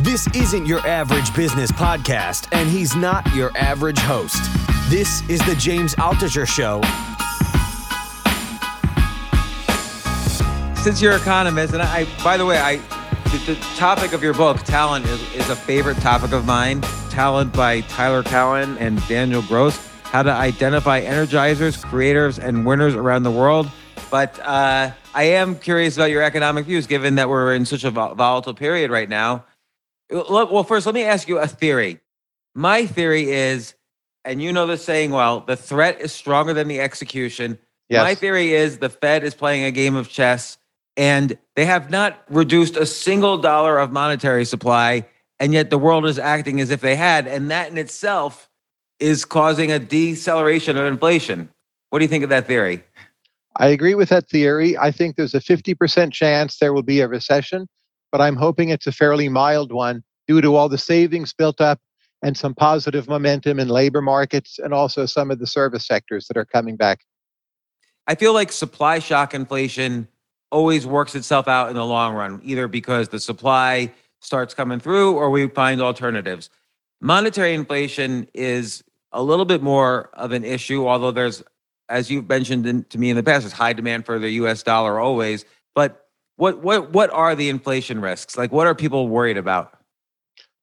This isn't your average business podcast, and he's not your average host. This is the James Altucher Show. Since you're an economist, and I, by the way, I, the, the topic of your book, talent, is, is a favorite topic of mine. Talent by Tyler Cowen and Daniel Gross. How to identify energizers, creators, and winners around the world. But uh, I am curious about your economic views, given that we're in such a volatile period right now. Well, first, let me ask you a theory. My theory is, and you know the saying well, the threat is stronger than the execution. Yes. My theory is the Fed is playing a game of chess and they have not reduced a single dollar of monetary supply. And yet the world is acting as if they had. And that in itself is causing a deceleration of inflation. What do you think of that theory? I agree with that theory. I think there's a 50% chance there will be a recession but I'm hoping it's a fairly mild one due to all the savings built up and some positive momentum in labor markets and also some of the service sectors that are coming back. I feel like supply shock inflation always works itself out in the long run, either because the supply starts coming through or we find alternatives. Monetary inflation is a little bit more of an issue, although there's, as you've mentioned in, to me in the past, there's high demand for the US dollar always. But what what what are the inflation risks? Like what are people worried about?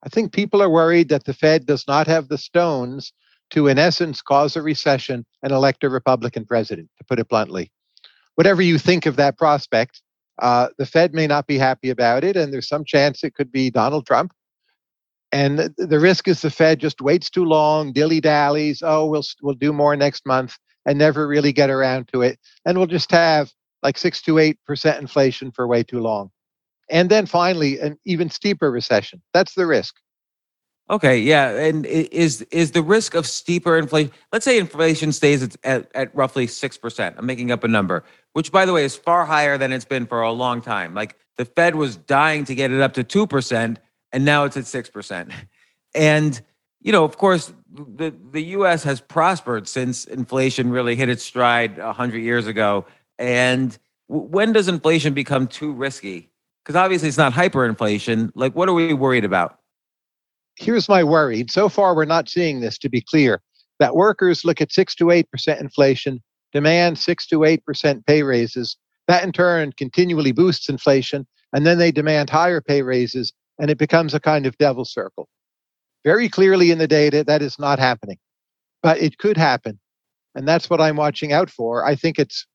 I think people are worried that the Fed does not have the stones to, in essence, cause a recession and elect a Republican president, to put it bluntly. Whatever you think of that prospect, uh, the Fed may not be happy about it, and there's some chance it could be Donald Trump. And the, the risk is the Fed just waits too long, dilly dallies. Oh, we'll we'll do more next month, and never really get around to it, and we'll just have like six to eight percent inflation for way too long. And then finally, an even steeper recession. That's the risk. Okay, yeah, and is is the risk of steeper inflation? Let's say inflation stays at, at, at roughly six percent. I'm making up a number, which, by the way, is far higher than it's been for a long time. Like the Fed was dying to get it up to two percent, and now it's at six percent. And you know, of course, the the U.S. has prospered since inflation really hit its stride hundred years ago. And w- when does inflation become too risky? Because obviously it's not hyperinflation. Like, what are we worried about? Here's my worry. So far, we're not seeing this, to be clear, that workers look at 6 to 8% inflation, demand 6 to 8% pay raises. That in turn continually boosts inflation, and then they demand higher pay raises, and it becomes a kind of devil circle. Very clearly in the data, that is not happening, but it could happen. And that's what I'm watching out for. I think it's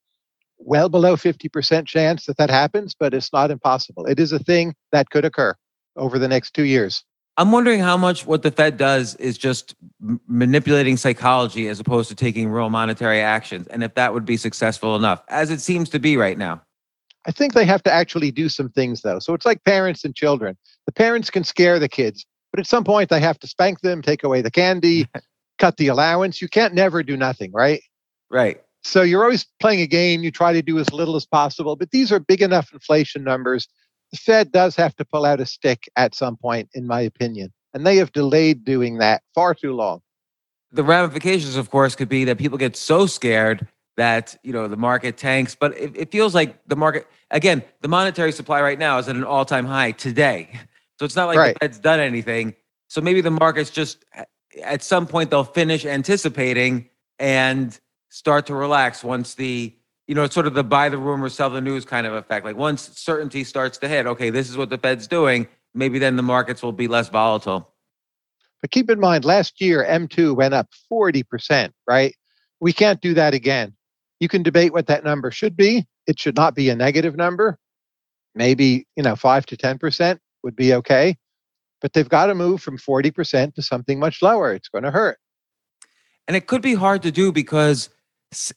well below 50% chance that that happens, but it's not impossible. It is a thing that could occur over the next two years. I'm wondering how much what the Fed does is just manipulating psychology as opposed to taking real monetary actions, and if that would be successful enough, as it seems to be right now. I think they have to actually do some things, though. So it's like parents and children. The parents can scare the kids, but at some point they have to spank them, take away the candy, cut the allowance. You can't never do nothing, right? Right. So you're always playing a game. You try to do as little as possible, but these are big enough inflation numbers. The Fed does have to pull out a stick at some point, in my opinion. And they have delayed doing that far too long. The ramifications, of course, could be that people get so scared that you know the market tanks. But it, it feels like the market again, the monetary supply right now is at an all-time high today. So it's not like Right. the Fed's done anything. So maybe the market's just at some point they'll finish anticipating and start to relax once the you know it's sort of the buy the rumor sell the news kind of effect like once certainty starts to hit okay this is what the fed's doing maybe then the markets will be less volatile But keep in mind, last year, M2 went up 40%, right? We can't do that again. You can debate what that number should be. It should not be a negative number, maybe, you know, 5 to 10% would be okay. But they've got to move from 40% to something much lower. It's going to hurt. And it could be hard to do because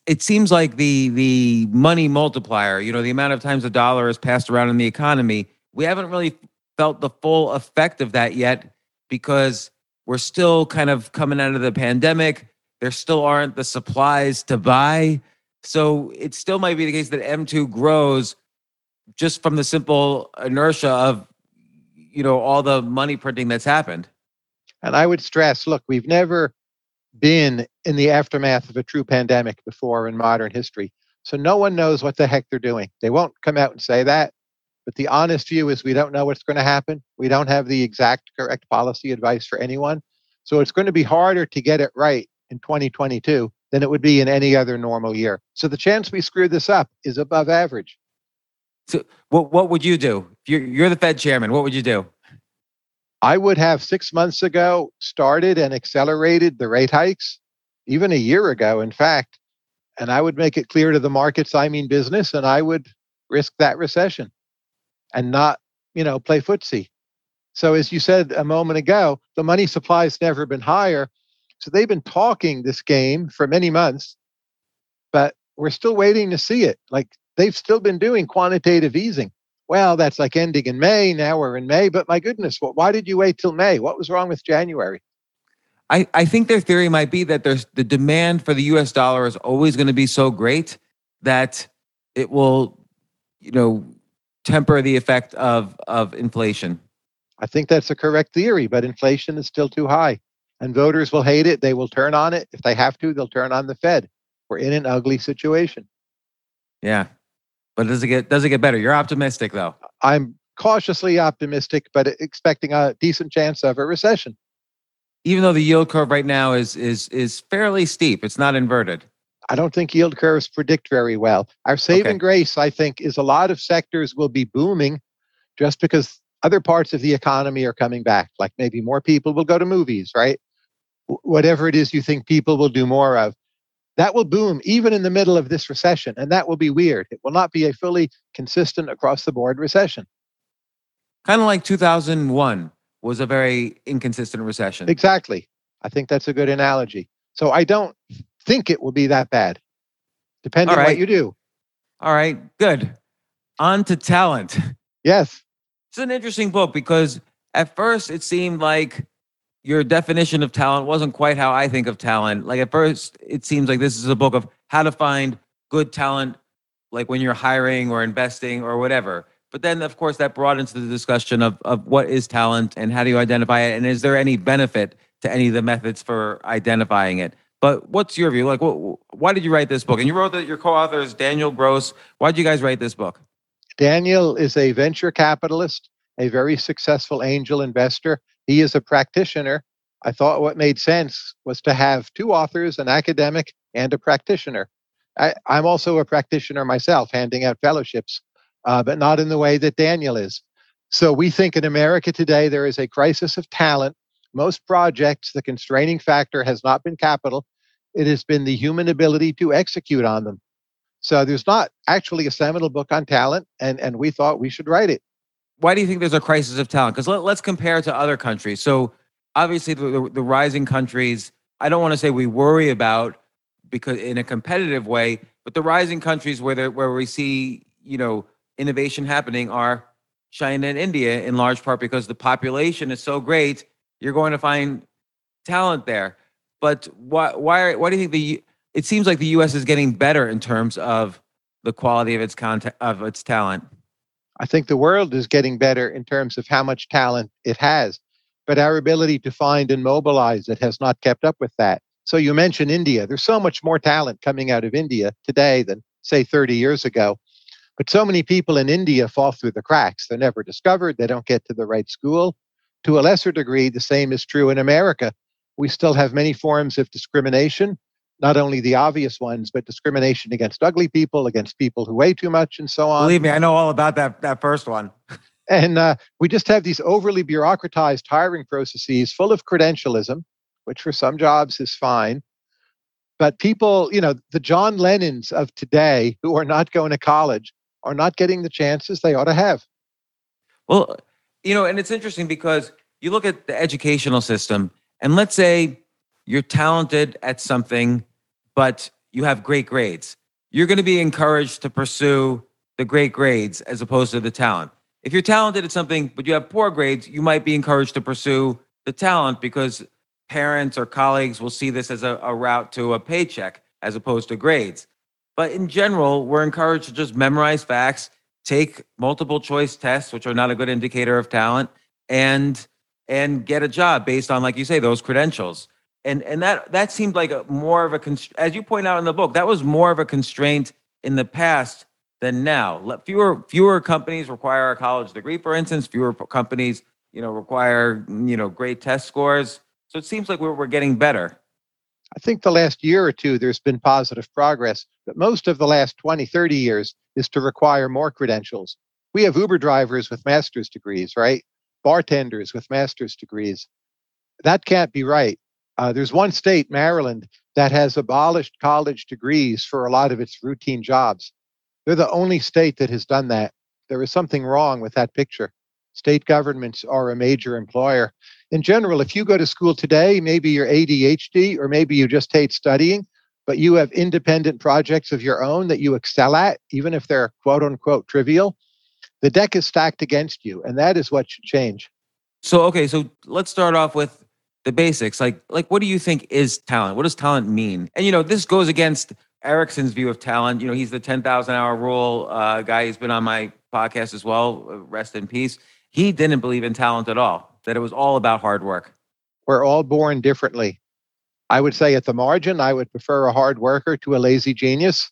it seems like the the money multiplier, you know, the amount of times the dollar is passed around in the economy, we haven't really felt the full effect of that yet because we're still kind of coming out of the pandemic. There still aren't the supplies to buy. So it still might be the case that M2 grows just from the simple inertia of you know all the money printing that's happened. And I would stress, look, we've never been in the aftermath of a true pandemic before in modern history. So no one knows what the heck they're doing. They won't come out and say that. But the honest view is we don't know what's going to happen. We don't have the exact correct policy advice for anyone. So it's going to be harder to get it right in 2022 than it would be in any other normal year. So the chance we screw this up is above average. So what what would you do? You're, you're the Fed chairman, what would you do? I would have six months ago started and accelerated the rate hikes, even a year ago, in fact. And I would make it clear to the markets I mean business, and I would risk that recession and not, you know, play footsie. So, as you said a moment ago, the money supply has never been higher. So, they've been talking this game for many months, but we're still waiting to see it. Like they've still been doing quantitative easing well, that's like ending in May. Now we're in May. But my goodness, well, why did you wait till May? What was wrong with January? I, I think their theory might be that there's the demand for the US dollar is always going to be so great that it will, you know, temper the effect of of inflation. I think that's a correct theory, but inflation is still too high. And voters will hate it. They will turn on it. If they have to, they'll turn on the Fed. We're in an ugly situation. Yeah. But does it get does it get better? You're optimistic though. I'm cautiously optimistic, but expecting a decent chance of a recession. Even though the yield curve right now is is is fairly steep, it's not inverted. I don't think yield curves predict very well. Our saving okay. grace, I think, is a lot of sectors will be booming just because other parts of the economy are coming back. Like maybe more people will go to movies, right? Whatever it is you think people will do more of that will boom even in the middle of this recession. And that will be weird. It will not be a fully consistent across the board recession. Kind of like 2001 was a very inconsistent recession. Exactly. I think that's a good analogy. So I don't think it will be that bad, depending on what you do. All right, good. On to talent. Yes. It's an interesting book because at first it seemed like your definition of talent wasn't quite how I think of talent. Like at first, it seems like this is a book of how to find good talent, like when you're hiring or investing or whatever. But then, of course, that brought into the discussion of, of what is talent and how do you identify it? And is there any benefit to any of the methods for identifying it? But what's your view? Like, what, why did you write this book? And you wrote that your co author is Daniel Gross. Why did you guys write this book? Daniel is a venture capitalist, a very successful angel investor he is a practitioner. I thought what made sense was to have two authors, an academic and a practitioner. I, am also a practitioner myself, handing out fellowships, uh, but not in the way that Daniel is. So we think in America today there is a crisis of talent. Most projects, the constraining factor has not been capital, it has been the human ability to execute on them. So there's not actually a seminal book on talent, and, and we thought we should write it why do you think there's a crisis of talent? Because let, us compare to other countries. So obviously, the, the, the rising countries. I don't want to say we worry about because in a competitive way, but the rising countries where where we see you know innovation happening are China and India in large part because the population is so great. You're going to find talent there. But why why why do you think the it seems like the U.S. is getting better in terms of the quality of its content of its talent? I think the world is getting better in terms of how much talent it has, but our ability to find and mobilize it has not kept up with that. So you mentioned India. There's so much more talent coming out of India today than, say, 30 years ago. But so many people in India fall through the cracks. They're never discovered, they don't get to the right school. To a lesser degree, the same is true in America. We still have many forms of discrimination not only the obvious ones, but discrimination against ugly people, against people who weigh too much, and so on. Believe me, I know all about that that first one. and uh, we just have these overly bureaucratized hiring processes full of credentialism, which for some jobs is fine. But people, you know, the John Lennons of today who are not going to college are not getting the chances they ought to have. Well, you know, and it's interesting because you look at the educational system, and let's say you're talented at something, but you have great grades. You're going to be encouraged to pursue the great grades as opposed to the talent. If you're talented at something, but you have poor grades, you might be encouraged to pursue the talent because parents or colleagues will see this as a, a route to a paycheck as opposed to grades. But in general, we're encouraged to just memorize facts, take multiple choice tests, which are not a good indicator of talent, and and get a job based on, like you say, those credentials. And and that that seemed like a more of a const- as you point out in the book, that was more of a constraint in the past than now. Fewer fewer companies require a college degree, for instance. Fewer companies, you know, require you know great test scores. So it seems like we're we're getting better. I think the last year or two there's been positive progress, but most of the last 20, 30 years is to require more credentials. We have Uber drivers with master's degrees, right? Bartenders with master's degrees. That can't be right. Uh, there's one state, Maryland, that has abolished college degrees for a lot of its routine jobs. They're the only state that has done that. There is something wrong with that picture. State governments are a major employer. In general, if you go to school today, maybe you're ADHD or maybe you just hate studying, but you have independent projects of your own that you excel at, even if they're quote unquote trivial, the deck is stacked against you. And that is what should change. So, okay, so let's start off with the basics. Like, like what do you think is talent? What does talent mean? And, you know, this goes against Ericsson's view of talent. You know, he's the 10,000 hour rule uh, guy. He's been on my podcast as well. Uh, rest in peace. He didn't believe in talent at all, that it was all about hard work. We're all born differently. I would say at the margin, I would prefer a hard worker to a lazy genius.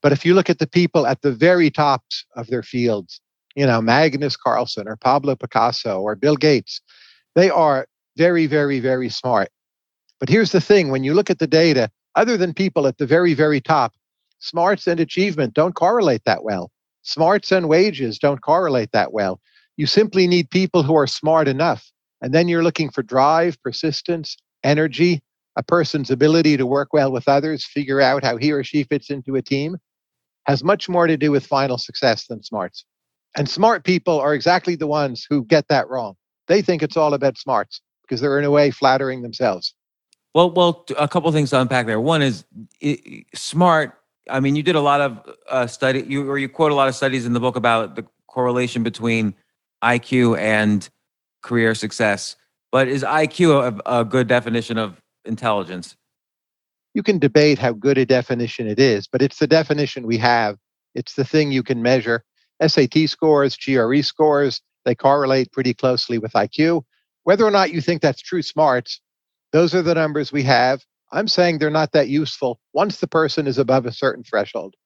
But if you look at the people at the very tops of their fields, you know, Magnus Carlsen or Pablo Picasso or Bill Gates, they are very, very, very smart. But here's the thing when you look at the data, other than people at the very, very top, smarts and achievement don't correlate that well. Smarts and wages don't correlate that well. You simply need people who are smart enough. And then you're looking for drive, persistence, energy, a person's ability to work well with others, figure out how he or she fits into a team, has much more to do with final success than smarts. And smart people are exactly the ones who get that wrong. They think it's all about smarts because they're in a way flattering themselves. Well, well, a couple things to unpack there. One is it, smart. I mean, you did a lot of uh, study, you or you quote a lot of studies in the book about the correlation between IQ and career success. But is IQ a, a good definition of intelligence? You can debate how good a definition it is, but it's the definition we have. It's the thing you can measure. SAT scores, GRE scores, they correlate pretty closely with IQ. Whether or not you think that's true smarts, those are the numbers we have. I'm saying they're not that useful once the person is above a certain threshold.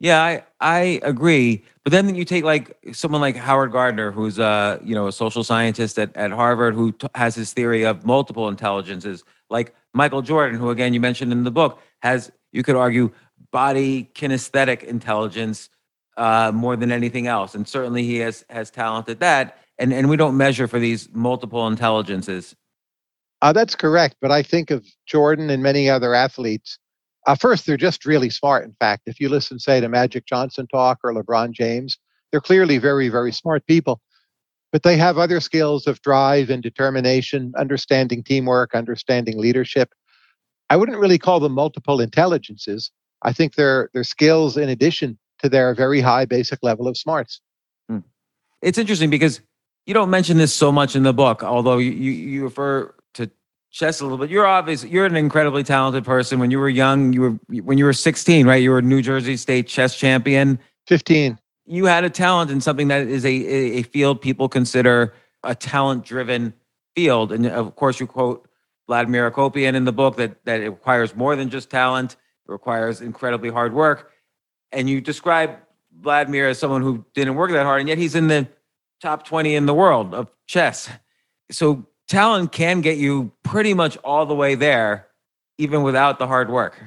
Yeah, I I agree. But then you take like someone like Howard Gardner, who's uh you know a social scientist at, at Harvard, who t- has his theory of multiple intelligences. Like Michael Jordan, who again you mentioned in the book, has you could argue body kinesthetic intelligence uh, more than anything else, and certainly he has has talent at that. And and we don't measure for these multiple intelligences. Uh, that's correct. But I think of Jordan and many other athletes. Uh, first, they're just really smart. In fact, if you listen, say, to Magic Johnson talk or LeBron James, they're clearly very, very smart people. But they have other skills of drive and determination, understanding teamwork, understanding leadership. I wouldn't really call them multiple intelligences. I think they're, they're skills in addition to their very high basic level of smarts. Hmm. It's interesting because you don't mention this so much in the book, although you, you, you refer to chess a little bit. You're obvious. You're an incredibly talented person. When you were young, you were when you were 16, right? You were New Jersey State chess champion. 15. You had a talent in something that is a a field people consider a talent driven field, and of course, you quote Vladimir Akopian in the book that that it requires more than just talent. It requires incredibly hard work, and you describe Vladimir as someone who didn't work that hard, and yet he's in the top 20 in the world of chess. So talent can get you pretty much all the way there, even without the hard work.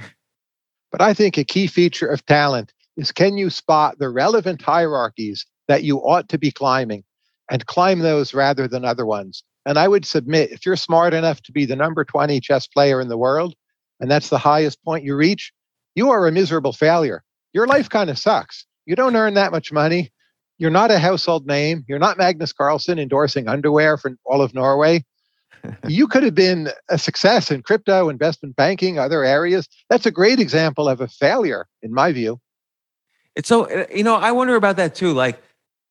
But I think a key feature of talent is can you spot the relevant hierarchies that you ought to be climbing and climb those rather than other ones? And I would submit if you're smart enough to be the number 20 chess player in the world, and that's the highest point you reach, you are a miserable failure. Your life kind of sucks. You don't earn that much money. You're not a household name. You're not Magnus Carlsen endorsing underwear for all of Norway. you could have been a success in crypto, investment banking, other areas. That's a great example of a failure, in my view. It's so, uh, you know, I wonder about that too. Like,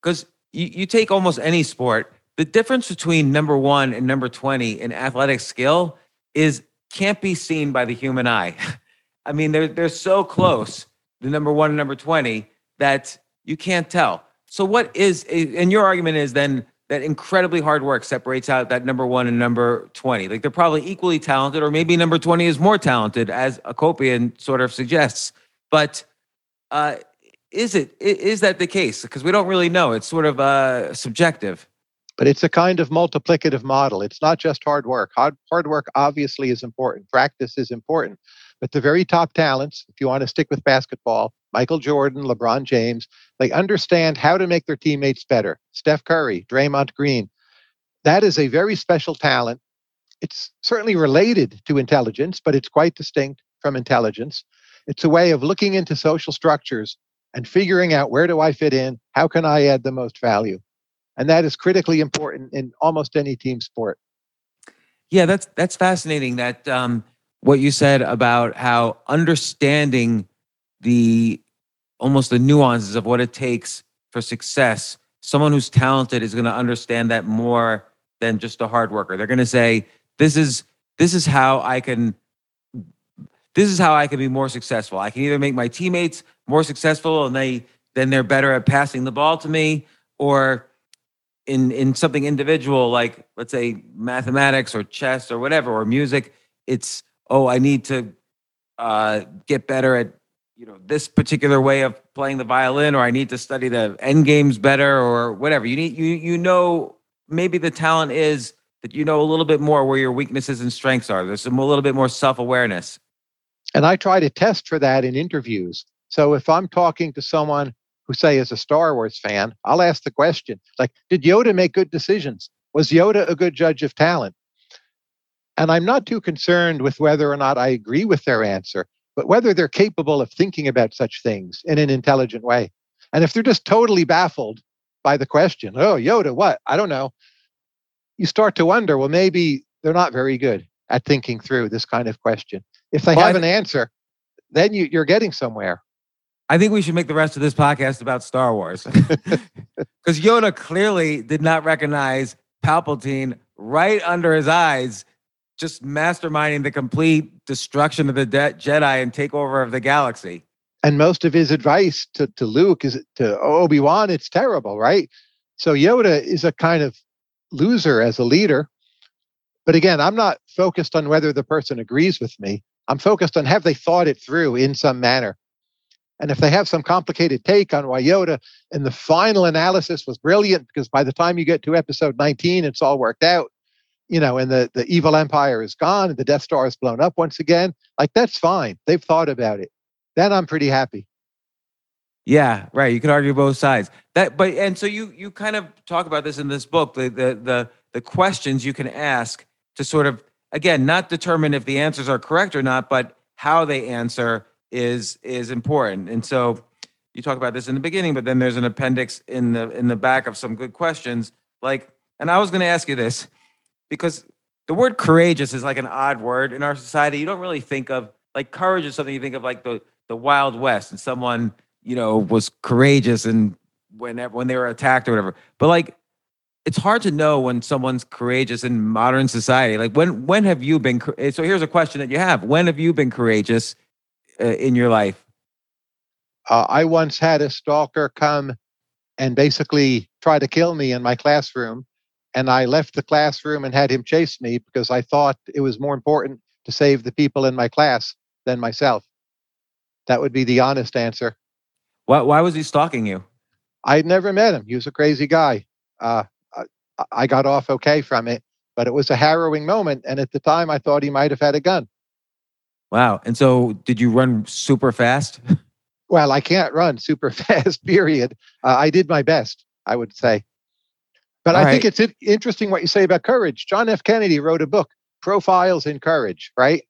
because you, you take almost any sport, the difference between number one and number 20 in athletic skill is can't be seen by the human eye. I mean, they're, they're so close, the number one and number 20, that you can't tell. So, what is, and your argument is then that incredibly hard work separates out that number one and number 20. Like they're probably equally talented, or maybe number 20 is more talented, as Akopian sort of suggests. But uh, is it is that the case? Because we don't really know. It's sort of uh, subjective. But it's a kind of multiplicative model. It's not just hard work. Hard, hard work obviously is important. Practice is important. But the very top talents, if you want to stick with basketball, Michael Jordan, LeBron James, they understand how to make their teammates better. Steph Curry, Draymond Green. That is a very special talent. It's certainly related to intelligence, but it's quite distinct from intelligence. It's a way of looking into social structures and figuring out where do I fit in? How can I add the most value? And that is critically important in almost any team sport. Yeah, that's that's fascinating. That um, what you said about how understanding the almost the nuances of what it takes for success. Someone who's talented is going to understand that more than just a hard worker. They're going to say, "This is this is how I can this is how I can be more successful. I can either make my teammates more successful and they then they're better at passing the ball to me or in in something individual like let's say mathematics or chess or whatever or music it's oh I need to uh, get better at you know this particular way of playing the violin or i need to study the end games better or whatever. You need you you know maybe the talent is that you know a little bit more where your weaknesses and strengths are. There's some a little bit more self-awareness. And i try to test for that in interviews. So if i'm talking to someone who say is a star wars fan i'll ask the question like did yoda make good decisions? Was yoda a good judge of talent and i'm not too concerned with whether or not i agree with their answer but whether they're capable of thinking about such things in an intelligent way. And if they're just totally baffled by the question, oh, Yoda, what? I don't know. You start to wonder, well, maybe they're not very good at thinking through this kind of question. If they well, have an answer, then you, you're getting somewhere. I think we should make the rest of this podcast about Star Wars. Because Yoda clearly did not recognize Palpatine right under his eyes just masterminding the complete destruction of the de- Jedi and takeover of the galaxy. And most of his advice to, to Luke is to Obi Wan, it's terrible, right? So Yoda is a kind of loser as a leader. But again, I'm not focused on whether the person agrees with me. I'm focused on have they thought it through in some manner. And if they have some complicated take on why Yoda and the final analysis was brilliant, because by the time you get to episode 19, it's all worked out, you know, and the, the evil empire is gone and the Death Star is blown up once again, like that's fine. They've thought about it. Then I'm pretty happy. Yeah, right. You can argue both sides. That, but and so you you kind of talk about this in this book, the the the the questions you can ask to sort of again not determine if the answers are correct or not, but how they answer is is important. And so you talk about this in the beginning, but then there's an appendix in the in the back of some good questions. Like, and I was going to ask you this because the word courageous is like an odd word in our society. You don't really think of like courage is something you think of like the the Wild West and someone you know was courageous and whenever when they were attacked or whatever. But like it's hard to know when someone's courageous in modern society. Like when when have you been? So here's a question that you have: When have you been courageous uh, in your life? Uh, I once had a stalker come and basically try to kill me in my classroom and I left the classroom and had him chase me because I thought it was more important to save the people in my class than myself. That would be the honest answer. Why, why was he stalking you? I'd never met him. He was a crazy guy. Uh, I got off okay from it, but it was a harrowing moment. And at the time, I thought he might have had a gun. Wow. And so, did you run super fast? Well, I can't run super fast, period. Uh, I did my best, I would say. But All I right. think it's interesting what you say about courage. John F. Kennedy wrote a book, Profiles in Courage, right?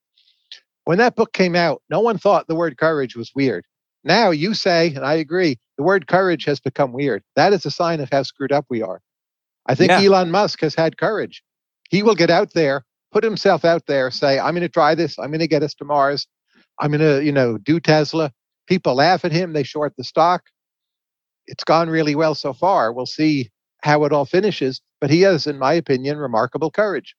When that book came out, no one thought the word courage was weird. Now you say, and I agree, the word courage has become weird. That is a sign of how screwed up we are. I think Yeah. Elon Musk has had courage. He will get out there, put himself out there, say, I'm going to try this. I'm going to get us to Mars. I'm going to, you know, do Tesla. People laugh at him. They short the stock. It's gone really well so far. We'll see how it all finishes. But he has, in my opinion, remarkable courage.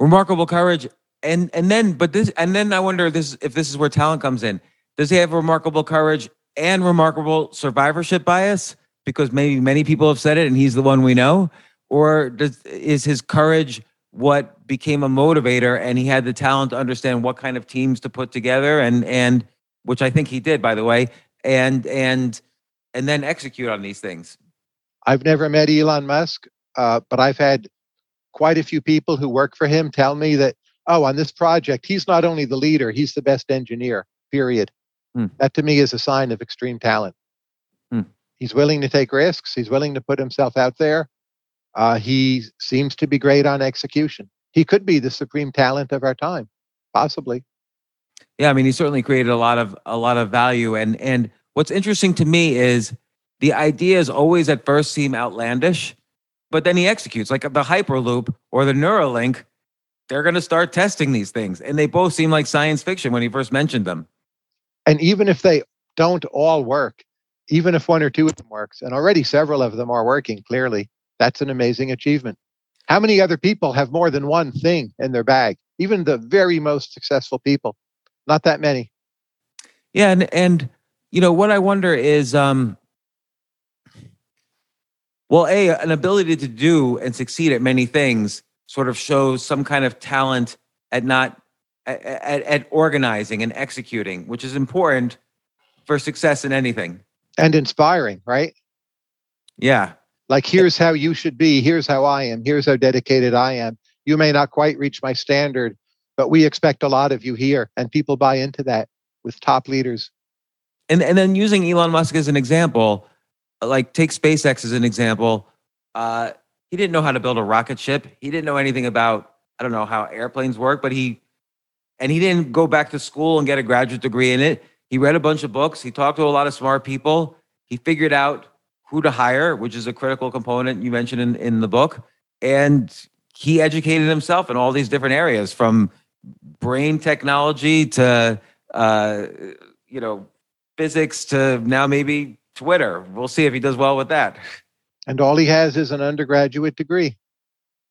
remarkable courage and and then but this and then i wonder this if this is where talent comes in does he have remarkable courage and remarkable survivorship bias because maybe many people have said it and he's the one we know or does is his courage what became a motivator and he had the talent to understand what kind of teams to put together and and which i think he did by the way and and and then execute on these things I've never met Elon Musk, uh, but I've had quite a few people who work for him tell me that, oh, on this project, he's not only the leader, he's the best engineer, period. Hmm. That to me is a sign of extreme talent. Hmm. He's willing to take risks, he's willing to put himself out there. Uh, he seems to be great on execution. He could be the supreme talent of our time, possibly. Yeah, I mean, he certainly created a lot of a lot of value, and and what's interesting to me is the ideas always at first seem outlandish, but then he executes like the Hyperloop or the Neuralink. They're going to start testing these things, and they both seem like science fiction when he first mentioned them. And even if they don't all work, even if one or two of them works, and already several of them are working clearly, that's an amazing achievement. How many other people have more than one thing in their bag? Even the very most successful people, not that many. Yeah, and and you know what I wonder is, um, well, a an ability to do and succeed at many things sort of shows some kind of talent at not at, at, at organizing and executing, which is important for success in anything. And inspiring, right? Yeah, Like, here's how you should be. Here's how I am. Here's how dedicated I am. You may not quite reach my standard, but we expect a lot of you here. And people buy into that with top leaders. and and then using Elon Musk as an example, like take SpaceX as an example. Uh, he didn't know how to build a rocket ship. He didn't know anything about I don't know how airplanes work, but he and he didn't go back to school and get a graduate degree in it. He read a bunch of books. He talked to a lot of smart people. He figured out who to hire, which is a critical component you mentioned in, in the book. And he educated himself in all these different areas from brain technology to uh, you know physics to now maybe Twitter. We'll see if he does well with that. And all he has is an undergraduate degree.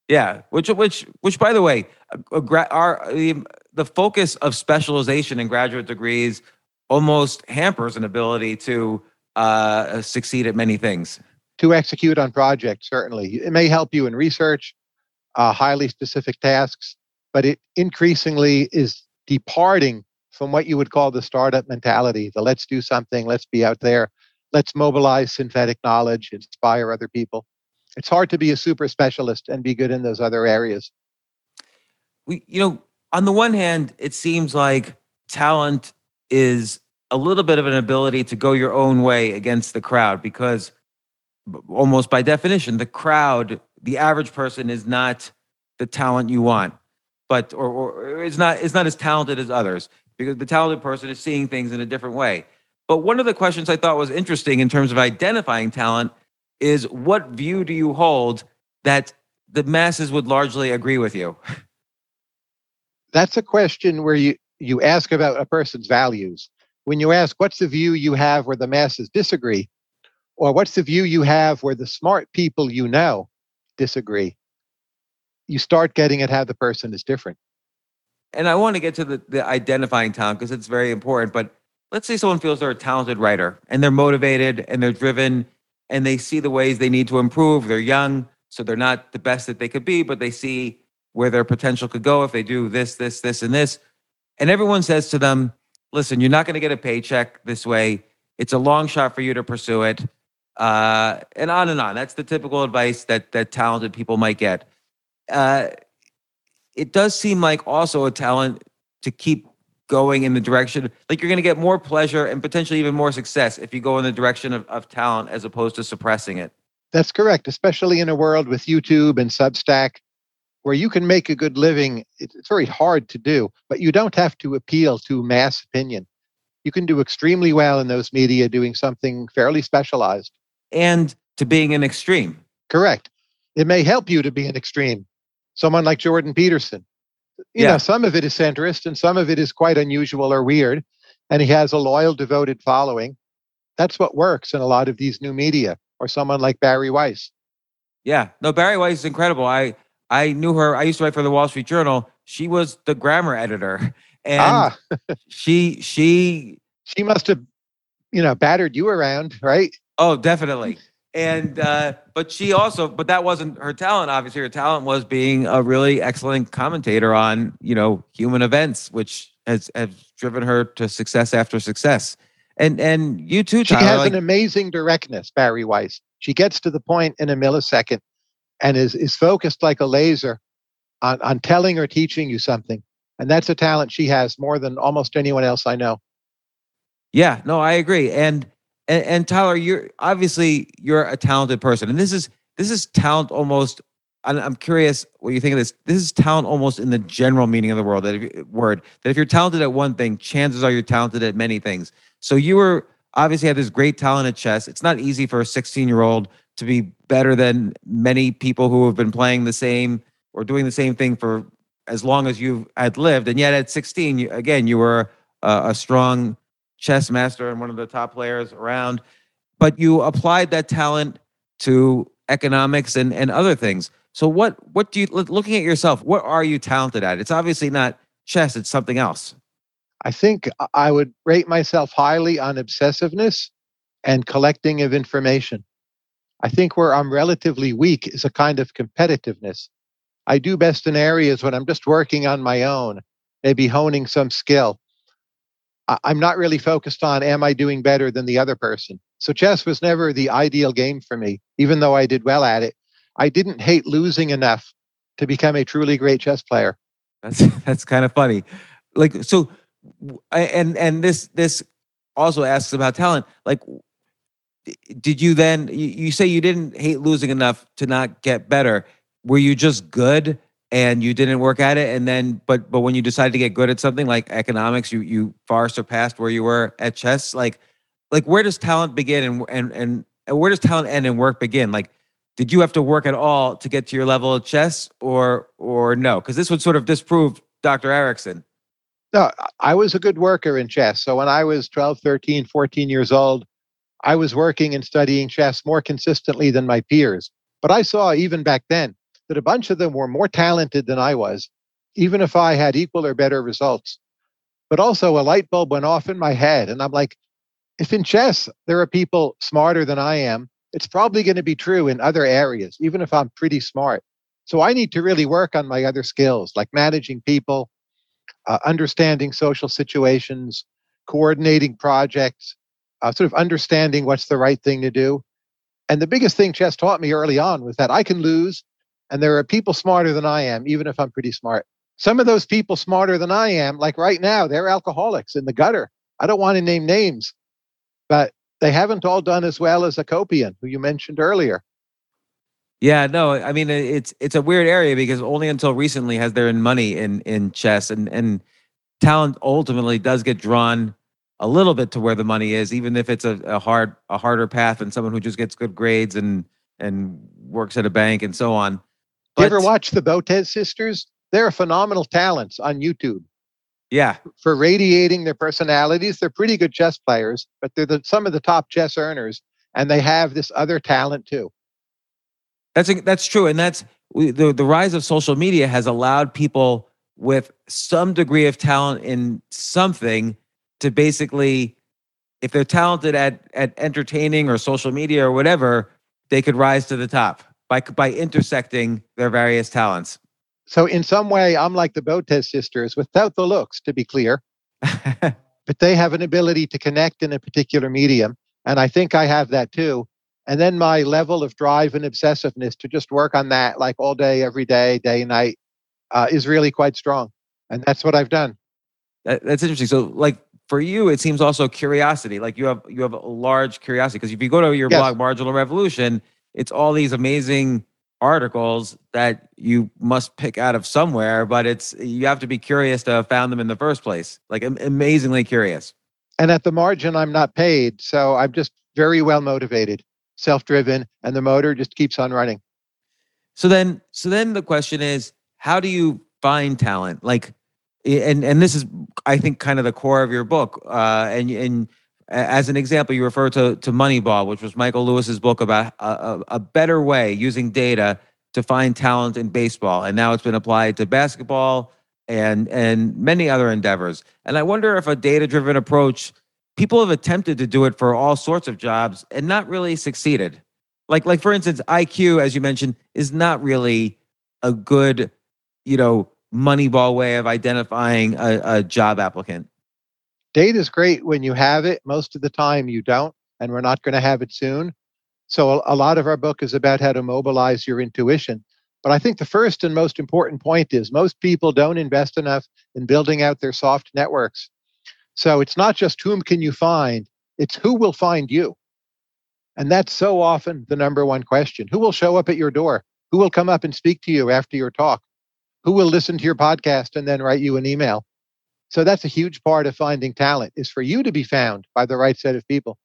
Yeah, which which which by the way, a, a gra- our the, the focus of specialization in graduate degrees almost hampers an ability to uh, succeed at many things. to execute on projects, certainly. It may help you in research, uh, highly specific tasks, but it increasingly is departing from what you would call the startup mentality the let's do something, let's be out there, let's mobilize synthetic knowledge, inspire other people. It's hard to be a super specialist and be good in those other areas. we you know on the one hand it seems like talent is a little bit of an ability to go your own way against the crowd because almost by definition the crowd the average person is not the talent you want but or, or is not is not as talented as others because the talented person is seeing things in a different way but one of the questions i thought was interesting in terms of identifying talent is what view do you hold that the masses would largely agree with you That's a question where you, you ask about a person's values. When you ask, what's the view you have where the masses disagree? Or what's the view you have where the smart people you know disagree? You start getting at how the person is different. and I want to get to the, the identifying talent because it's very important. But let's say someone feels they're a talented writer and they're motivated and they're driven and they see the ways they need to improve. They're young, so they're not the best that they could be, but they see where their potential could go if they do this, this, this, and this. And everyone says to them, listen, you're not going to get a paycheck this way. It's a long shot for you to pursue it. Uh, and on and on. That's the typical advice that that talented people might get. Uh, it does seem like also a talent to keep going in the direction like you're going to get more pleasure and potentially even more success if you go in the direction of, of talent as opposed to suppressing it That's correct, especially in a world with YouTube and Substack where you can make a good living. It's very hard to do, but you don't have to appeal to mass opinion. you can do extremely well in those media doing something fairly specialized. And to being an extreme. Correct. It may help you to be an extreme. Someone like Jordan Peterson. You Yeah. know, some of it is centrist and some of it is quite unusual or weird. And he has a loyal, devoted following. That's what works in a lot of these new media. Or someone like Bari Weiss. Yeah. No, Bari Weiss is incredible. I I knew her. I used to write for the Wall Street Journal. She was the grammar editor. And ah, she she she must have, you know, battered you around, right? oh definitely. And uh but she also but that wasn't her talent obviously her talent was being a really excellent commentator on, you know, human events which has has driven her to success after success. And and you too She has like- an amazing directness, Bari Weiss. She gets to the point in a millisecond and is, is focused like a laser on, on telling or teaching you something. And that's a talent she has more than almost anyone else I know. Yeah, no, I agree. And, and and Tyler, you're obviously you're a talented person, and this is this is talent almost. I'm, curious what you think of this. This is talent almost in the general meaning of the world. That if, word that if you're talented at one thing, chances are you're talented at many things. So you were obviously had this great talent at chess. It's not easy for a 16 year old to be better than many people who have been playing the same or doing the same thing for as long as you had lived. And yet at 16, you, again, you were a, a strong chess master and one of the top players around. But you applied that talent to economics and, and other things. So what what do you looking at yourself? What are you talented at? It's obviously not chess. It's something else. I think I- I would rate myself highly on obsessiveness and collecting of information. I think where I'm relatively weak is a kind of competitiveness. I do best in areas when I'm just working on my own, maybe honing some skill. I'm not really focused on am I doing better than the other person. So chess was never the ideal game for me, even though I did well at it. I didn't hate losing enough to become a truly great chess player. That's that's kind of funny. Like so, and and this this also asks about talent. Like, did you then? You, you say you didn't hate losing enough to not get better. Were you just good and you didn't work at it? And then, but but when you decided to get good at something like economics, you you far surpassed where you were at chess. Like, like where does talent begin and and and where does talent end and work begin? Like, did you have to work at all to get to your level of chess or or no because this would sort of disprove dr ericsson No, I was a good worker in chess. So when I was 12, 13, 14 years old, I was working and studying chess more consistently than my peers. But I saw even back then that a bunch of them were more talented than I was, even if I had equal or better results. But also a light bulb went off in my head. And I'm like, if in chess there are people smarter than I am, it's probably going to be true in other areas, even if I'm pretty smart. So I need to really work on my other skills, like managing people, uh, understanding social situations, coordinating projects, uh, sort of understanding what's the right thing to do. And the biggest thing chess taught me early on was that I can lose, and there are people smarter than I am, even if I'm pretty smart. Some of those people smarter than I am, like right now, they're alcoholics in the gutter. I don't want to name names, but they haven't all done as well as Akopian, who you mentioned earlier. yeah no i mean it's it's a weird area because only until recently has there been money in in chess and and talent ultimately does get drawn a little bit to where the money is even if it's a, a hard a harder path than someone who just gets good grades and and works at a bank and so on Do you ever But- watch the Botez sisters? They're phenomenal talents on YouTube. yeah for radiating their personalities. They're pretty good chess players, but they're the, some of the top chess earners, and they have this other talent too. That's that's true, and that's we, the the rise of social media has allowed people with some degree of talent in something to basically, if they're talented at at entertaining or social media or whatever, they could rise to the top by by intersecting their various talents. So, in some way, I'm like the Botez sisters without the looks, to be clear, but they have an ability to connect in a particular medium. And I think I have that too. And then my level of drive and obsessiveness to just work on that like all day, every day, day and night uh, is really quite strong. And that's what I've done. That, that's interesting. So, like for you, it seems also curiosity. Like you have you have a large curiosity because if you go to your Yes. blog, Marginal Revolution, it's all these amazing articles that you must pick out of somewhere. But it's you have to be curious to have found them in the first place. Like am- amazingly curious. And at the margin, I'm not paid. So I'm just very well motivated, self driven, and the motor just keeps on running. So then, so then the question is, how do you find talent? Like, and and this is, I think, kind of the core of your book. Uh, and and as an example, you refer to to Moneyball, which was Michael Lewis's book about a, a, a better way using data to find talent in baseball, and now it's been applied to basketball and and many other endeavors. And I wonder if a data driven approach, people have attempted to do it for all sorts of jobs and not really succeeded. Like like for instance, IQ, as you mentioned, is not really a good, you know, moneyball way of identifying a, a job applicant. Data is great when you have it. Most of the time, you don't, and we're not going to have it soon. So a, lot of our book is about how to mobilize your intuition. But I think the first and most important point is most people don't invest enough in building out their soft networks. So it's not just whom can you find, it's who will find you. And that's so often the number one question. Who will show up at your door? Who will come up and speak to you after your talk? Who will listen to your podcast and then write you an email? So that's a huge part of finding talent is for you to be found by the right set of people.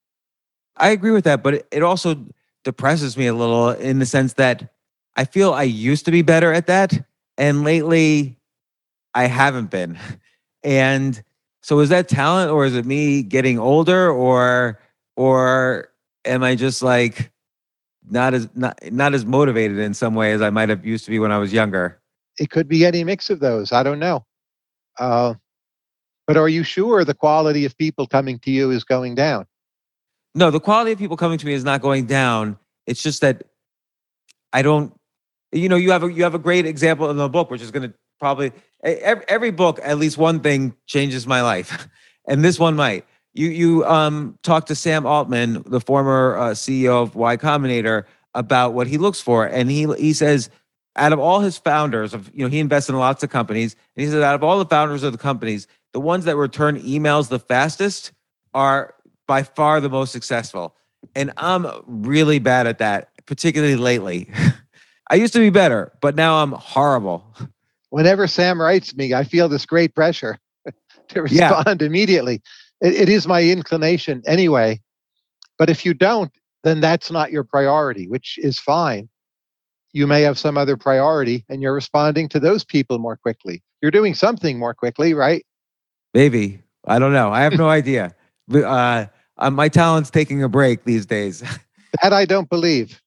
I agree with that, but it also depresses me a little in the sense that I feel I used to be better at that. And lately, I haven't been. And so is that talent or is it me getting older or or am I just like not as not not as motivated in some way as I might have used to be when I was younger? It could be any mix of those. I don't know. Uh, but are you sure the quality of people coming to you is going down? No, the quality of people coming to me is not going down. It's just that I don't. You know, you have a you have a great example in the book, which is going to probably every, every book at least one thing changes my life, and this one might you you um talked to Sam Altman, the former uh, CEO of Y Combinator, about what he looks for, and he he says out of all his founders of you know he invests in lots of companies, and he says out of all the founders of the companies, the ones that return emails the fastest are by far the most successful, and I'm really bad at that, particularly lately. I used to be better, but now I'm horrible. Whenever Sam writes me, I feel this great pressure to respond yeah. immediately it, it is my inclination anyway. But if you don't, then that's not your priority, which is fine. You may have some other priority and you're responding to those people more quickly. You're doing something more quickly, right? Maybe. I don't know. I have no idea. Uh, uh, my talent's taking a break these days. that I don't believe.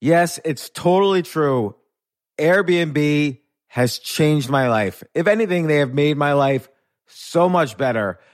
Yes, it's totally true. Airbnb has changed my life. If anything, they have made my life so much better.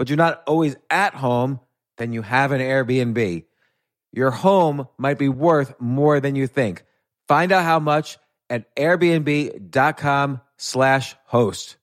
but you're not always at home, then you have an Airbnb. Your home might be worth more than you think. Find out how much at airbnb.com slash host.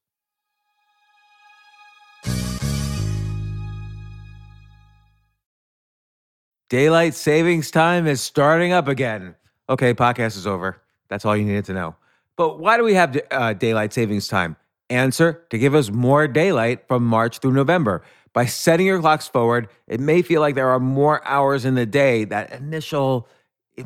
Daylight savings time is starting up again. Okay, podcast is over. That's all you needed to know. But why do we have uh, daylight savings time? Answer to give us more daylight from March through November. By setting your clocks forward, it may feel like there are more hours in the day, that initial,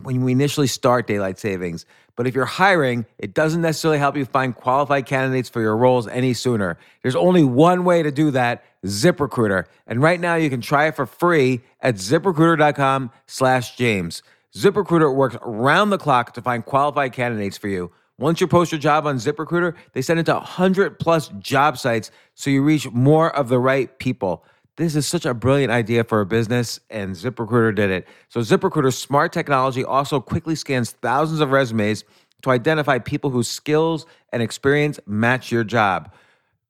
when we initially start daylight savings. But if you're hiring, it doesn't necessarily help you find qualified candidates for your roles any sooner. There's only one way to do that, ZipRecruiter. And right now you can try it for free at ziprecruiter.com slash James. ZipRecruiter works round the clock to find qualified candidates for you. Once you post your job on ZipRecruiter, they send it to 100 plus job sites so you reach more of the right people. This is such a brilliant idea for a business, and ZipRecruiter did it. So, ZipRecruiter's smart technology also quickly scans thousands of resumes to identify people whose skills and experience match your job.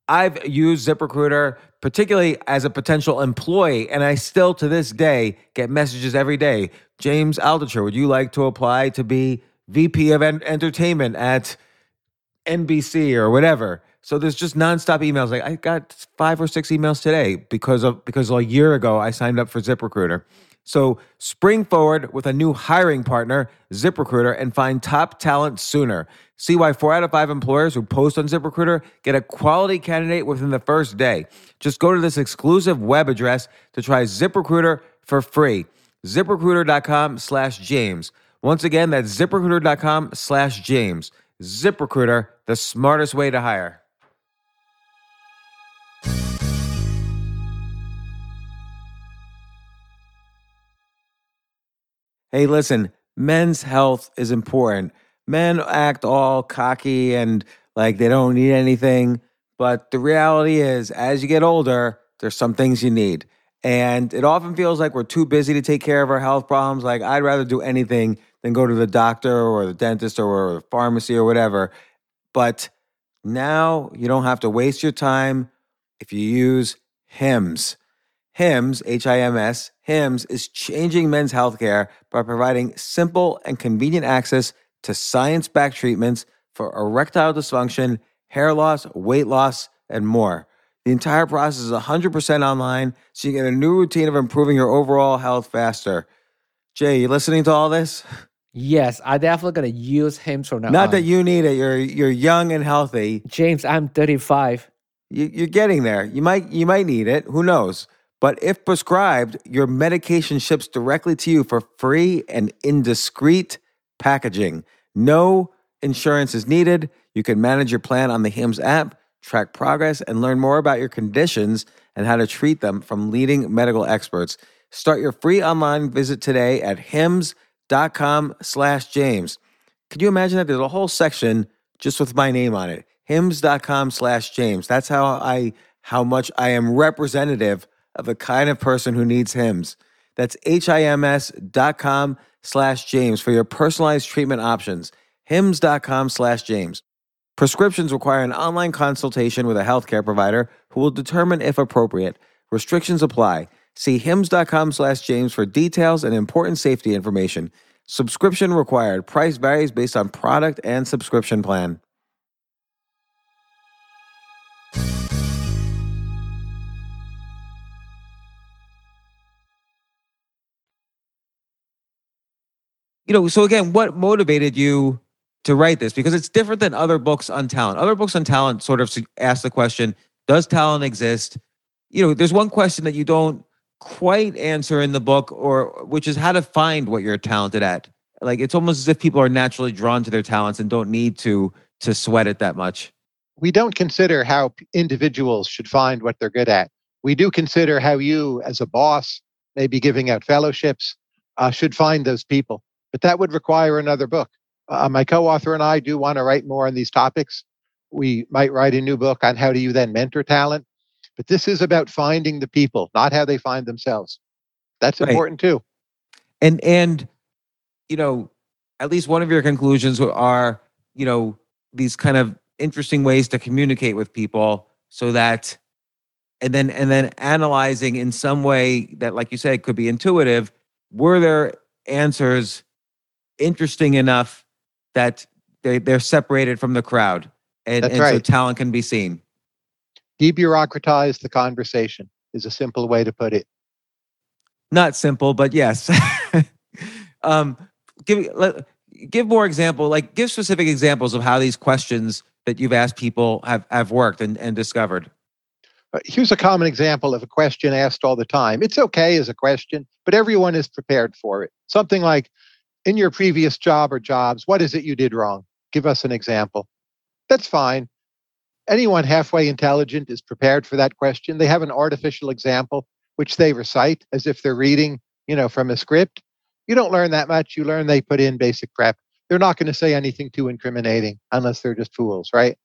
I've used ZipRecruiter particularly as a potential employee, and I still to this day get messages every day. James Altucher, would you like to apply to be VP of en- Entertainment at NBC or whatever? So there's just nonstop emails. Like I got five or six emails today because of because a year ago I signed up for ZipRecruiter. So spring forward with a new hiring partner, ZipRecruiter, and find top talent sooner. See why four out of five employers who post on ZipRecruiter get a quality candidate within the first day. Just go to this exclusive web address to try ZipRecruiter for free. ZipRecruiter.com slash James. Once again, that's ZipRecruiter.com slash James. ZipRecruiter, the smartest way to hire. Hey, listen, men's health is important. Men act all cocky and like they don't need anything. But the reality is, as you get older, there's some things you need. And it often feels like we're too busy to take care of our health problems. Like, I'd rather do anything than go to the doctor or the dentist or the pharmacy or whatever. But now you don't have to waste your time if you use HIMS. HIMS, H I M S, HIMS is changing men's healthcare by providing simple and convenient access to science backed treatments for erectile dysfunction, hair loss, weight loss, and more. The entire process is 100% online, so you get a new routine of improving your overall health faster. Jay, you listening to all this? Yes, I definitely gonna use him from now Not on. that you need it. You're you're young and healthy. James, I'm 35. You, you're getting there. You might you might need it. Who knows? But if prescribed, your medication ships directly to you for free and in discreet packaging. No insurance is needed. You can manage your plan on the HIMS app, track progress, and learn more about your conditions and how to treat them from leading medical experts. Start your free online visit today at hims.com slash James. Could you imagine that? There's a whole section just with my name on it. Hims.com slash James. That's how I how much I am representative of the kind of person who needs Hims. That's H-I-M-S dot com slash James for your personalized treatment options. Hims.com slash James. Prescriptions require an online consultation with a healthcare provider who will determine if appropriate. Restrictions apply. See hims.com slash James for details and important safety information. Subscription required. Price varies based on product and subscription plan. You know, so again, what motivated you to write this? Because it's different than other books on talent. Other books on talent sort of ask the question, does talent exist? You know, there's one question that you don't quite answer in the book or which is how to find what you're talented at. Like it's almost as if people are naturally drawn to their talents and don't need to to sweat it that much. We don't consider how individuals should find what they're good at. We do consider how you, as a boss, maybe giving out fellowships, uh, should find those people. But that would require another book. Uh, my co author and I do want to write more on these topics. We might write a new book on how do you then mentor talent. But this is about finding the people, not how they find themselves. That's Right. important too. and and you know at least one of your conclusions are you know these kind of interesting ways to communicate with people so that and then and then analyzing in some way that like you said could be intuitive were there answers interesting enough that they, they're separated from the crowd and, and so talent can be seen Debureaucratize the conversation is a simple way to put it. not simple, but yes. um, give let, give more example, like give specific examples of how these questions that you've asked people have have worked and, and discovered. Uh, Here's a common example of a question asked all the time. It's okay as a question, but everyone is prepared for it. Something like, in your previous job or jobs, what is it you did wrong? Give us an example. That's fine. Anyone halfway intelligent is prepared for that question. They have an artificial example which they recite as if they're reading, you know, from a script. You don't learn that much. You learn they put in basic prep. They're not going to say anything too incriminating unless they're just fools, right?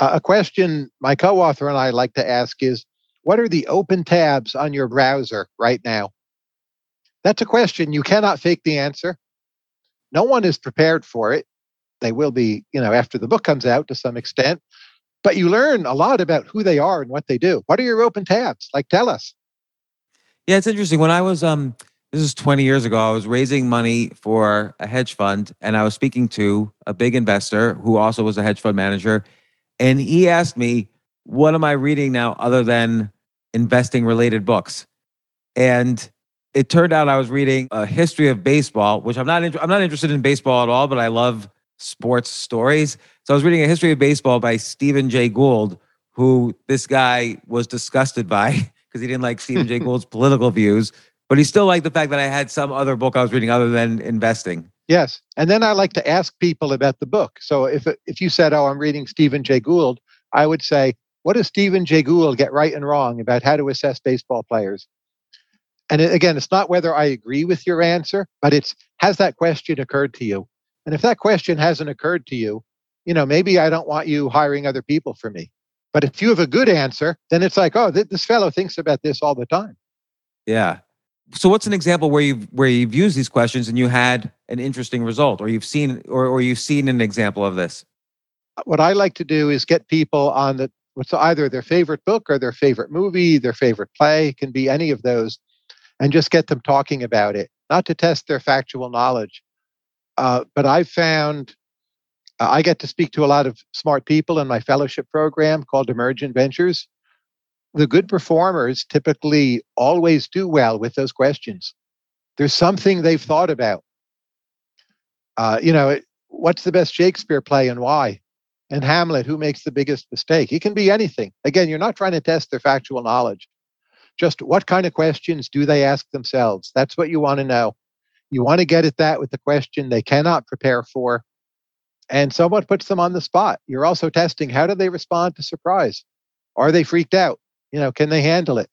Uh, a question my co-author and I like to ask is, what are the open tabs on your browser right now? That's a question you cannot fake the answer. No one is prepared for it. They will be, you know, after the book comes out to some extent. But you learn a lot about who they are and what they do. What are your open tabs? Like, tell us. Yeah, it's interesting. When I was um this is 20 years ago, I was raising money for a hedge fund and I was speaking to a big investor who also was a hedge fund manager. And he asked me, What am I reading now other than investing related books? And it turned out I was reading a history of baseball, which I'm not I'm not interested in baseball at all, but I love sports stories. So I was reading a history of baseball by Stephen Jay Gould, who this guy was disgusted by because he didn't like Stephen Jay Gould's political views, but he still liked the fact that I had some other book I was reading other than investing. Yes. And then I like to ask people about the book. So if if you said, "Oh, I'm reading Stephen Jay Gould," I would say, "What does Stephen Jay Gould get right and wrong about how to assess baseball players?" And again, it's not whether I agree with your answer, but it's has that question occurred to you? And if that question hasn't occurred to you, you know, maybe I don't want you hiring other people for me. But if you have a good answer, then it's like, oh, th- this fellow thinks about this all the time. Yeah. So what's an example where you've where you've used these questions and you had an interesting result, or you've seen or, or you've seen an example of this? Uh, what I like to do is get people on the what's either their favorite book or their favorite movie, their favorite play, can be any of those, and just get them talking about it, not to test their factual knowledge. Uh, but I've found uh, I get to speak to a lot of smart people in my fellowship program called Emergent Ventures. The good performers typically always do well with those questions. There's something they've thought about. Uh, you know, what's the best Shakespeare play and why? And Hamlet, who makes the biggest mistake? It can be anything. Again, you're not trying to test their factual knowledge. Just what kind of questions do they ask themselves? That's what you want to know. You want to get at that with the question they cannot prepare for. And someone puts them on the spot. You're also testing how do they respond to surprise? Are they freaked out? You know, can they handle it?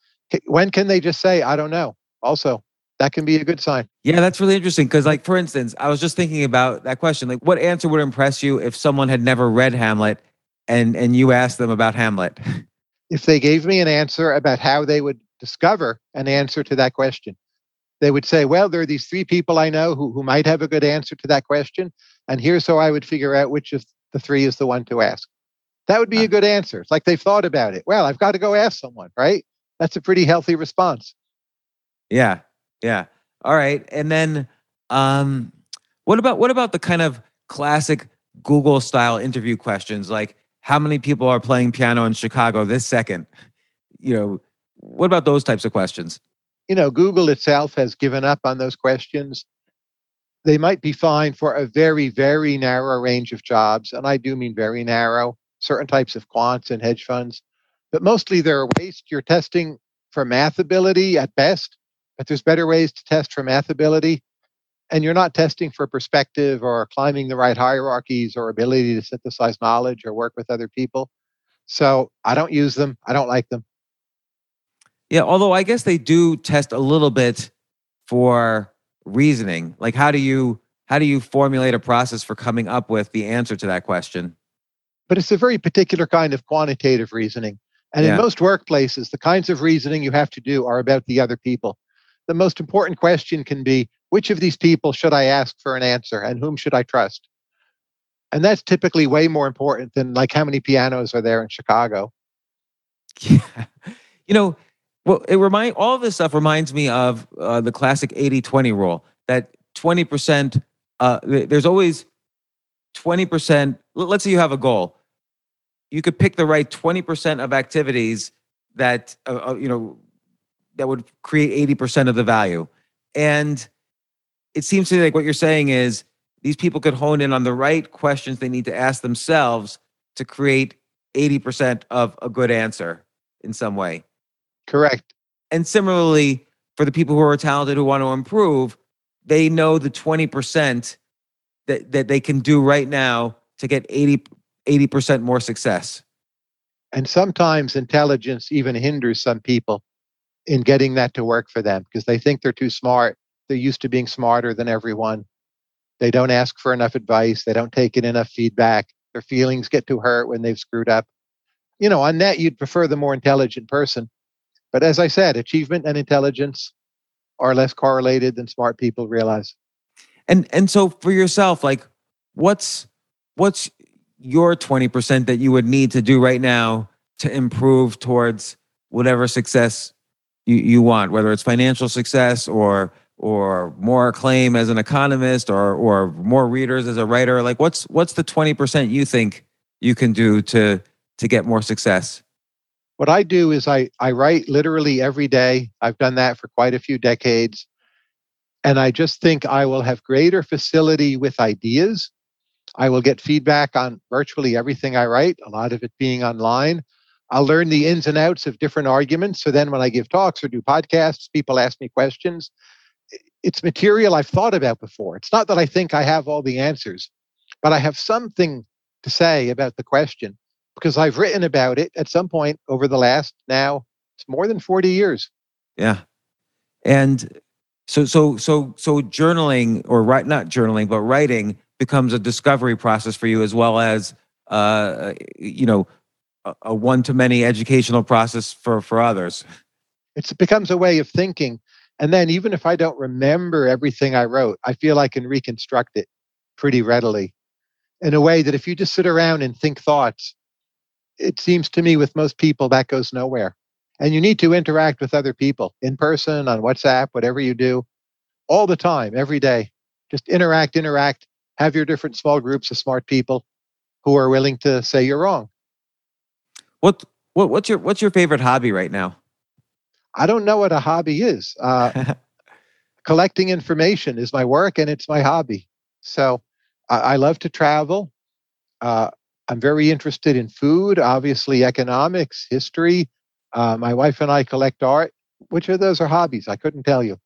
When can they just say, I don't know? Also, that can be a good sign. Yeah, that's really interesting. Because, like, for instance, I was just thinking about that question. Like, what answer would impress you if someone had never read Hamlet and and you asked them about Hamlet? If they gave me an answer about how they would discover an answer to that question, they would say, Well, there are these three people I know who, who might have a good answer to that question. And here's how I would figure out which of the three is the one to ask. That would be a good answer. It's like they've thought about it. Well, I've got to go ask someone, right? That's a pretty healthy response. Yeah, yeah. All right, and then um, what about what about the kind of classic Google style interview questions like how many people are playing piano in Chicago this second? You know, what about those types of questions? You know, Google itself has given up on those questions. They might be fine for a very, very narrow range of jobs. And I do mean very narrow, certain types of quants and hedge funds. But mostly they're a waste. You're testing for math ability at best, but there's better ways to test for math ability. And you're not testing for perspective or climbing the right hierarchies or ability to synthesize knowledge or work with other people. So I don't use them. I don't like them. Yeah, although I guess they do test a little bit for reasoning. Like how do you how do you formulate a process for coming up with the answer to that question? but it's a very particular kind of quantitative reasoning. And Yeah. in most workplaces, the kinds of reasoning you have to do are about the other people. The most important question can be which of these people should I ask for an answer and whom should I trust? And that's typically way more important than like how many pianos are there in Chicago. Yeah. You know, well, it remind all this stuff reminds me of uh, the classic 80-20 rule that 20% uh there's always 20% let's say you have a goal. You could pick the right 20% of activities that uh, uh, you know that would create 80% of the value. And it seems to me like what you're saying is these people could hone in on the right questions they need to ask themselves to create 80% of a good answer in some way. Correct. And similarly, for the people who are talented who want to improve, they know the 20% that, that they can do right now to get 80, 80% more success. And sometimes intelligence even hinders some people in getting that to work for them because they think they're too smart. They're used to being smarter than everyone. They don't ask for enough advice. They don't take in enough feedback. Their feelings get too hurt when they've screwed up. You know, on that, you'd prefer the more intelligent person. But as I said, achievement and intelligence are less correlated than smart people realize. And and so for yourself, like what's what's your 20% that you would need to do right now to improve towards whatever success you, you want, whether it's financial success or or more acclaim as an economist or or more readers as a writer like what's what's the 20% you think you can do to to get more success what i do is i i write literally every day. I've done that for quite a few decades. And i just think i will have greater facility with ideas. I will get feedback on virtually everything i write a lot of it being online. I'll learn the ins and outs of different arguments. So then when i give talks or do podcasts people ask me questions. It's material I've thought about before. It's not that I think I have all the answers, but I have something to say about the question because I've written about it at some point over the last now it's more than 40 years. Yeah. And so so so so journaling or write not journaling but writing becomes a discovery process for you as well as uh you know a, a one to many educational process for for others. It's, it becomes a way of thinking and then even if I don't remember everything I wrote, I feel I can reconstruct it pretty readily in a way that if you just sit around and think thoughts, it seems to me with most people that goes nowhere. And you need to interact with other people in person, on WhatsApp, whatever you do, all the time, every day. Just interact, interact, have your different small groups of smart people who are willing to say you're wrong. What what what's your what's your favorite hobby right now? I don't know what a hobby is. Uh, collecting information is my work and it's my hobby. So I, I love to travel. Uh, I'm very interested in food, obviously, economics, history. Uh, my wife and I collect art. Which of those are hobbies? I couldn't tell you.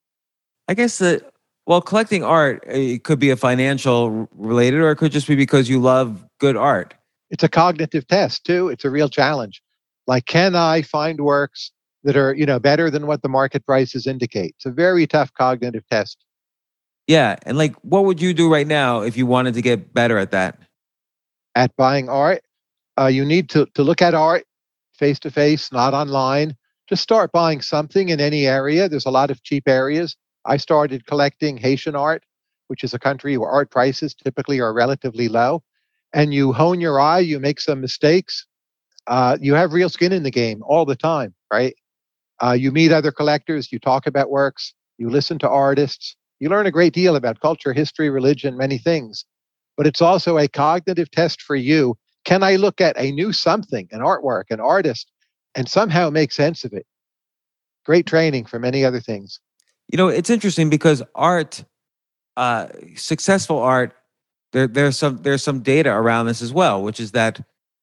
I guess that, well, collecting art, it could be a financial related or it could just be because you love good art. It's a cognitive test, too. It's a real challenge. Like, can I find works that are you know better than what the market prices indicate. It's a very tough cognitive test. Yeah, and like, what would you do right now if you wanted to get better at that? At buying art, uh, you need to to look at art face to face, not online. Just start buying something in any area. There's a lot of cheap areas. I started collecting Haitian art, which is a country where art prices typically are relatively low. And you hone your eye, you make some mistakes. Uh, you have real skin in the game all the time, right? Uh, you meet other collectors, you talk about works, you listen to artists, you learn a great deal about culture, history, religion, many things. But it's also a cognitive test for you. Can I look at a new something, an artwork, an artist, and somehow make sense of it? Great training for many other things. You know, it's interesting because art, uh, successful art, there, there's some there's some data around this as well, which is that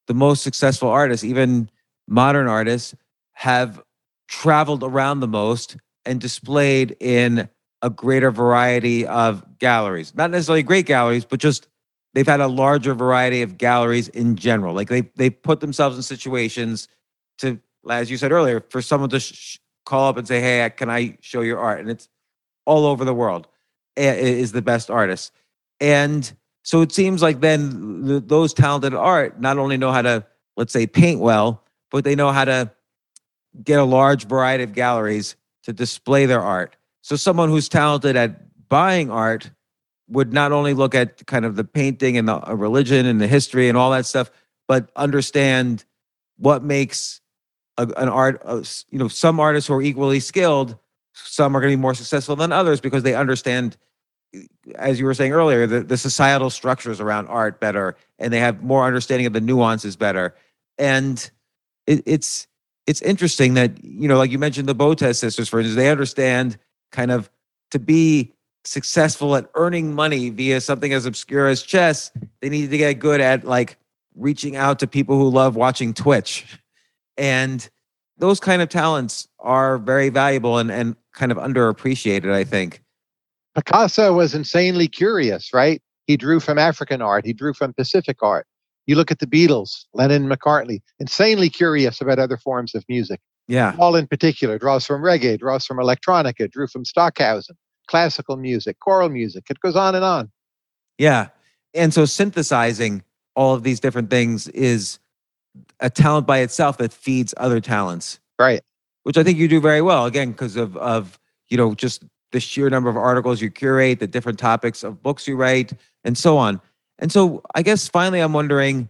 the most successful artists, even modern artists, have traveled around the most and displayed in a greater variety of galleries. Not necessarily great galleries, but just they've had a larger variety of galleries in general. Like they they put themselves in situations to, as you said earlier, for someone to sh- call up and say, "Hey, can I show your art?" And it's all over the world is the best artist. And so it seems like then those talented art not only know how to let's say paint well, but they know how to get a large variety of galleries to display their art. So someone who's talented at buying art would not only look at kind of the painting and the uh, religion and the history and all that stuff, but understand what makes a, an art. Uh, you know, some artists who are equally skilled, some are going to be more successful than others because they understand, as you were saying earlier, the, the societal structures around art better, and they have more understanding of the nuances better. And it, it's it's interesting that you know, like you mentioned, the Botez sisters, for instance, they understand kind of to be successful at earning money via something as obscure as chess. They need to get good at like reaching out to people who love watching Twitch, and those kind of talents are very valuable and and kind of underappreciated. I think. Picasso was insanely curious, right? He drew from African art, he drew from Pacific art. You look at the Beatles, Lennon, McCartney, insanely curious about other forms of music. Yeah. Paul, in particular, draws from reggae, draws from electronica, drew from Stockhausen, classical music, choral music. It goes on and on. Yeah. And so synthesizing all of these different things is a talent by itself that feeds other talents. Right. Which I think you do very well, again, because of of, you know, just the sheer number of articles you curate, the different topics of books you write, and so on. And so I guess finally I'm wondering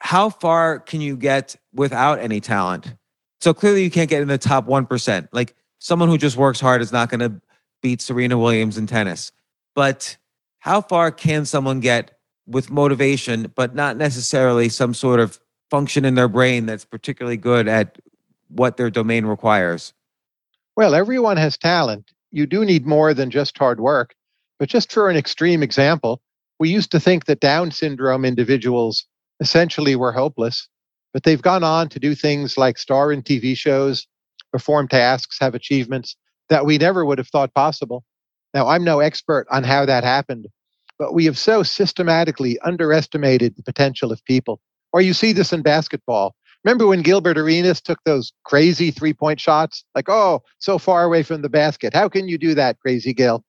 how far can you get without any talent? So clearly you can't get in the top 1%. Like someone who just works hard is not going to beat Serena Williams in tennis. But how far can someone get with motivation, but not necessarily some sort of function in their brain that's particularly good at what their domain requires? Well, everyone has talent. You do need more than just hard work. But just for an extreme example, we used to think that Down syndrome individuals essentially were hopeless, but they've gone on to do things like star in TV shows, perform tasks, have achievements that we never would have thought possible. Now, I'm no expert on how that happened, but we have so systematically underestimated the potential of people. Or you see this in basketball. Remember when Gilbert Arenas took those crazy three point shots? Like, oh, so far away from the basket. How can you do that, crazy Gil?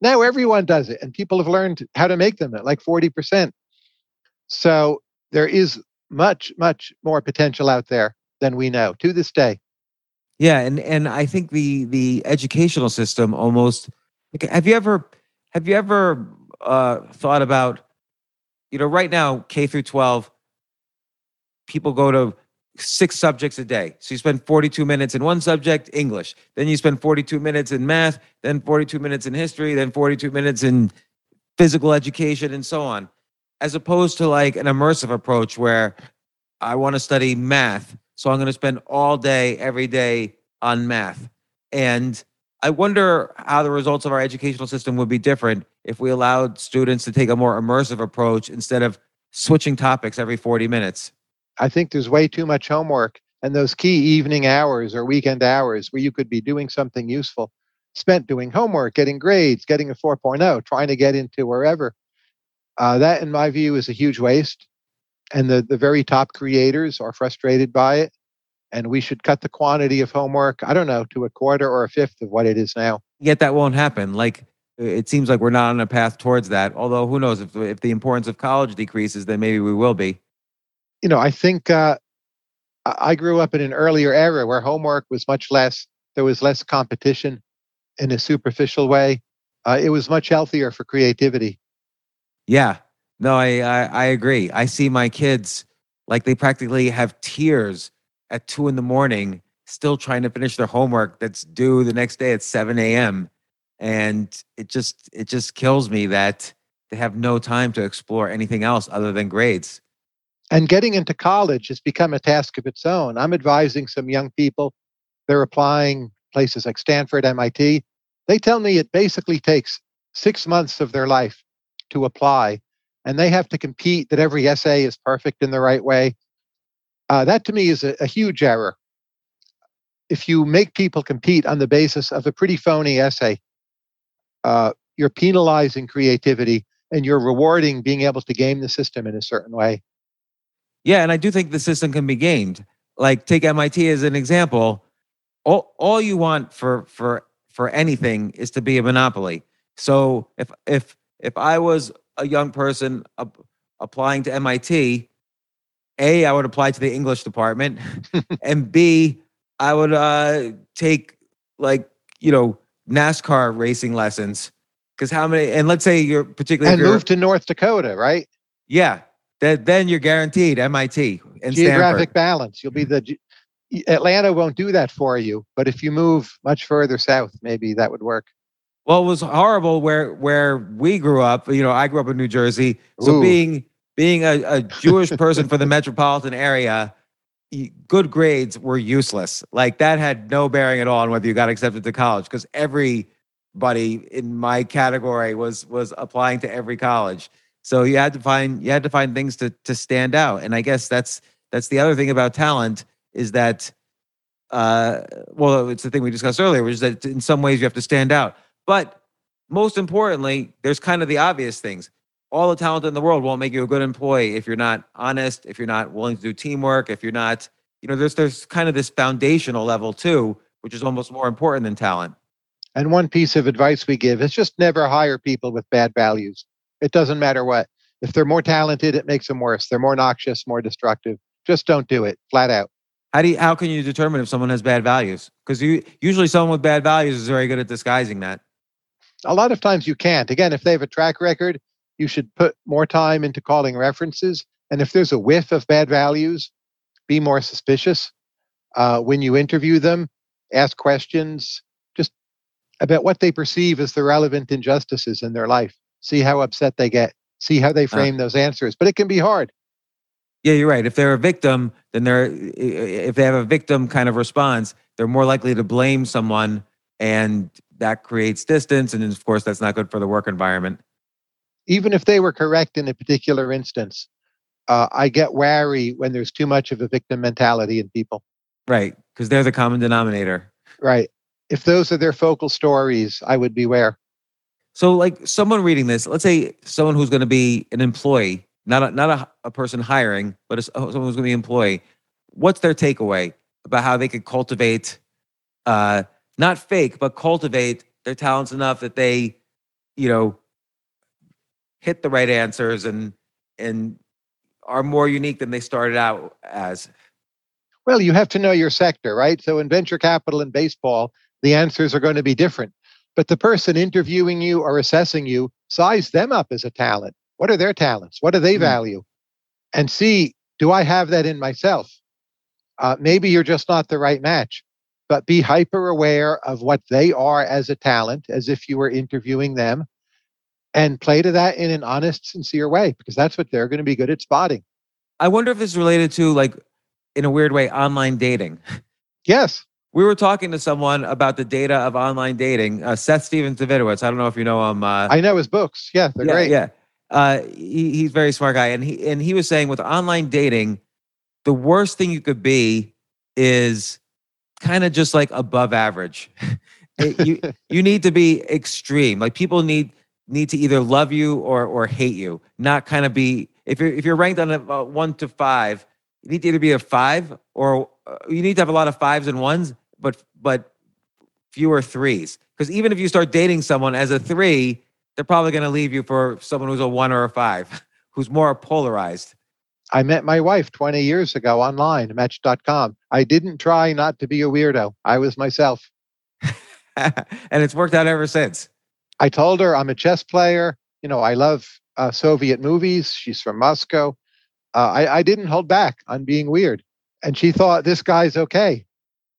Now everyone does it, and people have learned how to make them at like 40%. So there is much, much more potential out there than we know to this day. Yeah, and and I think the the educational system almost have you ever have you ever uh, thought about you know right now K through 12 people go to six subjects a day. So you spend 42 minutes in one subject, English. Then you spend 42 minutes in math, then 42 minutes in history, then 42 minutes in physical education, and so on. As opposed to like an immersive approach where I want to study math. So I'm going to spend all day, every day on math. And I wonder how the results of our educational system would be different if we allowed students to take a more immersive approach instead of switching topics every 40 minutes. I think there's way too much homework and those key evening hours or weekend hours where you could be doing something useful spent doing homework, getting grades, getting a 4.0, trying to get into wherever. Uh, that, in my view, is a huge waste. And the, the very top creators are frustrated by it. And we should cut the quantity of homework, I don't know, to a quarter or a fifth of what it is now. Yet that won't happen. Like, it seems like we're not on a path towards that. Although, who knows if, if the importance of college decreases, then maybe we will be you know, I think uh, I grew up in an earlier era where homework was much less. There was less competition in a superficial way. Uh, it was much healthier for creativity. Yeah, no, I, I I agree. I see my kids like they practically have tears at two in the morning, still trying to finish their homework that's due the next day at seven a.m. And it just it just kills me that they have no time to explore anything else other than grades. And getting into college has become a task of its own. I'm advising some young people. They're applying places like Stanford, MIT. They tell me it basically takes six months of their life to apply, and they have to compete that every essay is perfect in the right way. Uh, that to me is a, a huge error. If you make people compete on the basis of a pretty phony essay, uh, you're penalizing creativity and you're rewarding being able to game the system in a certain way. Yeah, and I do think the system can be gamed. Like take MIT as an example. All all you want for for for anything is to be a monopoly. So if if if I was a young person applying to MIT, a I would apply to the English department, and B I would uh, take like you know NASCAR racing lessons because how many? And let's say you're particularly and move to North Dakota, right? Yeah, that then you're guaranteed MIT and geographic Stanford. balance. You'll be the Atlanta won't do that for you, but if you move much further south, maybe that would work. Well, it was horrible where where we grew up. You know, I grew up in New Jersey, so Ooh. being being a, a Jewish person for the metropolitan area, good grades were useless. Like that had no bearing at all on whether you got accepted to college because everybody in my category was was applying to every college. So you had to find you had to find things to to stand out. And I guess that's that's the other thing about talent is that uh well it's the thing we discussed earlier, which is that in some ways you have to stand out. But most importantly, there's kind of the obvious things all the talent in the world won't make you a good employee if you're not honest, if you're not willing to do teamwork, if you're not, you know, there's there's kind of this foundational level too, which is almost more important than talent. And one piece of advice we give is just never hire people with bad values. It doesn't matter what. If they're more talented, it makes them worse. They're more noxious, more destructive. Just don't do it, flat out. How do you, how can you determine if someone has bad values? Because you usually someone with bad values is very good at disguising that. A lot of times you can't. Again, if they have a track record, you should put more time into calling references. And if there's a whiff of bad values, be more suspicious. Uh, when you interview them, ask questions just about what they perceive as the relevant injustices in their life. See how upset they get. See how they frame those answers. But it can be hard. Yeah, you're right. If they're a victim, then they're if they have a victim kind of response, they're more likely to blame someone, and that creates distance. And of course, that's not good for the work environment even if they were correct in a particular instance, uh, I get wary when there's too much of a victim mentality in people. Right, because they're the common denominator. Right. If those are their focal stories, I would beware. So, like someone reading this, let's say someone who's going to be an employee, not a, not a, a person hiring, but a, someone who's going to be an employee. What's their takeaway about how they could cultivate, uh, not fake, but cultivate their talents enough that they, you know, hit the right answers and and are more unique than they started out as? Well, you have to know your sector, right? So in venture capital and baseball, the answers are going to be different. But the person interviewing you or assessing you, size them up as a talent. What are their talents? What do they mm-hmm. value? And see, do I have that in myself? Uh, maybe you're just not the right match, but be hyper aware of what they are as a talent, as if you were interviewing them, and play to that in an honest, sincere way because that's what they're going to be good at spotting. I wonder if it's related to, like, in a weird way, online dating. Yes. We were talking to someone about the data of online dating. Uh, Seth Stephens Davidowitz. I don't know if you know him. Uh, I know his books. Yeah, they're yeah, great. Yeah, uh, he, he's a very smart guy, and he and he was saying with online dating, the worst thing you could be is kind of just like above average. it, you you need to be extreme. Like people need need to either love you or or hate you, not kind of be. If you're if you're ranked on a, a one to five, you need to either be a five or uh, you need to have a lot of fives and ones, but but fewer threes. Because even if you start dating someone as a three, they're probably going to leave you for someone who's a one or a five, who's more polarized. I met my wife 20 years ago online, Match.com. I didn't try not to be a weirdo. I was myself. and it's worked out ever since. I told her I'm a chess player. You know, I love uh, Soviet movies. She's from Moscow. Uh, I, I didn't hold back on being weird, and she thought this guy's okay.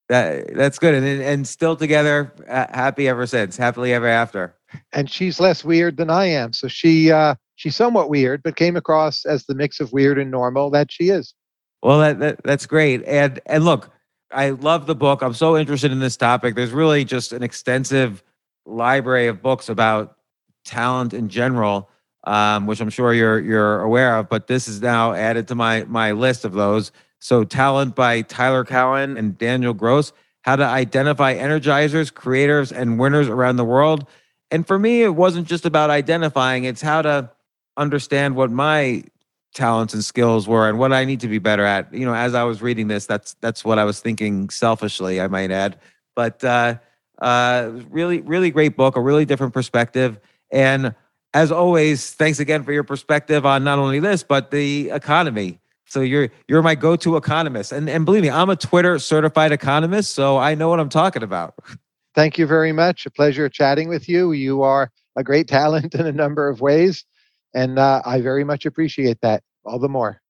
That that's good, and and still together, happy ever since, happily ever after. And she's less weird than I am, so she uh, she's somewhat weird, but came across as the mix of weird and normal that she is. Well, that, that that's great, and and look, I love the book. I'm so interested in this topic. There's really just an extensive library of books about talent in general, um, which I'm sure you're you're aware of. But this is now added to my my list of those. So, Talent by Tyler Cowen and Daniel Gross: How to Identify Energizers, Creators, and Winners Around the World. And for me, it wasn't just about identifying; it's how to understand what my talents and skills were and what I need to be better at. You know, as I was reading this, that's that's what I was thinking selfishly, I might add. But uh, uh, really, really great book, a really different perspective. And as always, thanks again for your perspective on not only this, but the economy. So you're you're my go-to economist. And and believe me, I'm a Twitter certified economist, so I know what I'm talking about. Thank you very much. A pleasure chatting with you. You are a great talent in a number of ways. And uh, I very much appreciate that. All the more.